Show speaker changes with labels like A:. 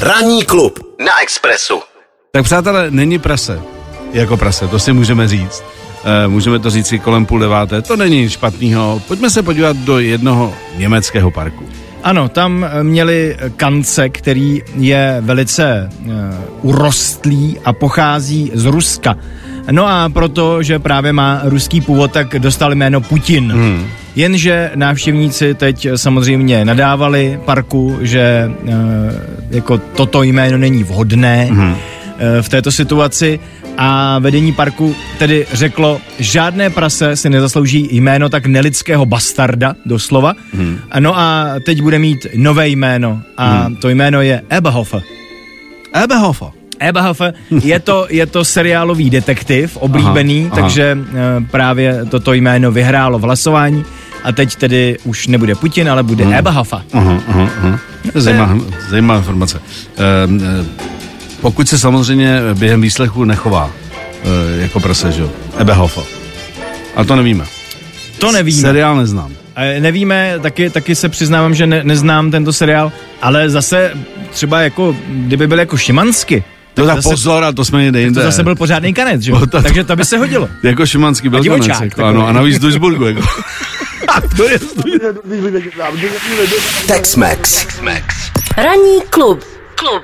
A: Ranní klub na Expressu.
B: Tak přátelé, není prase. Jako prase, to si můžeme říct. E, můžeme to říct i kolem půl deváté. To není nic špatného. Pojďme se podívat do jednoho německého parku.
C: Ano, tam měli kance, který je velice uh, urostlý a pochází z Ruska. No a proto, že právě má ruský původ, tak dostal jméno Putin. Hmm. Jenže návštěvníci teď samozřejmě nadávali parku, že uh, jako toto jméno není vhodné uh, v této situaci a vedení parku tedy řeklo, žádné prase si nezaslouží jméno tak nelidského bastarda, doslova. Hmm. No a teď bude mít nové jméno a hmm. to jméno je Eberhofer.
B: Eberhofer.
C: Eberhofer, je to, je to seriálový detektiv, oblíbený, aha, aha. takže uh, právě toto jméno vyhrálo v hlasování a teď tedy už nebude Putin, ale bude hmm. Eberhofer.
B: Aha, aha, aha. Zajímavá, zajímavá informace. Uh, uh, pokud se samozřejmě během výslechu nechová uh, jako prase, že jo? Eberhofer. A to nevíme.
C: To nevíme.
B: Seriál neznám.
C: Nevíme, taky, taky se přiznávám, že ne, neznám tento seriál, ale zase třeba jako, kdyby byl jako Šimansky,
B: tak, tak zase, pozor, a to jsme někde jinde.
C: To zase byl pořádný kanec, že? to, Takže to by se hodilo.
B: Jako Šimanský byl
C: a
B: kanec, jako, ano, a navíc z Duisburgu, jako. to je
A: Tex-Mex. Tex-Mex.
D: Ranní klub. Klub.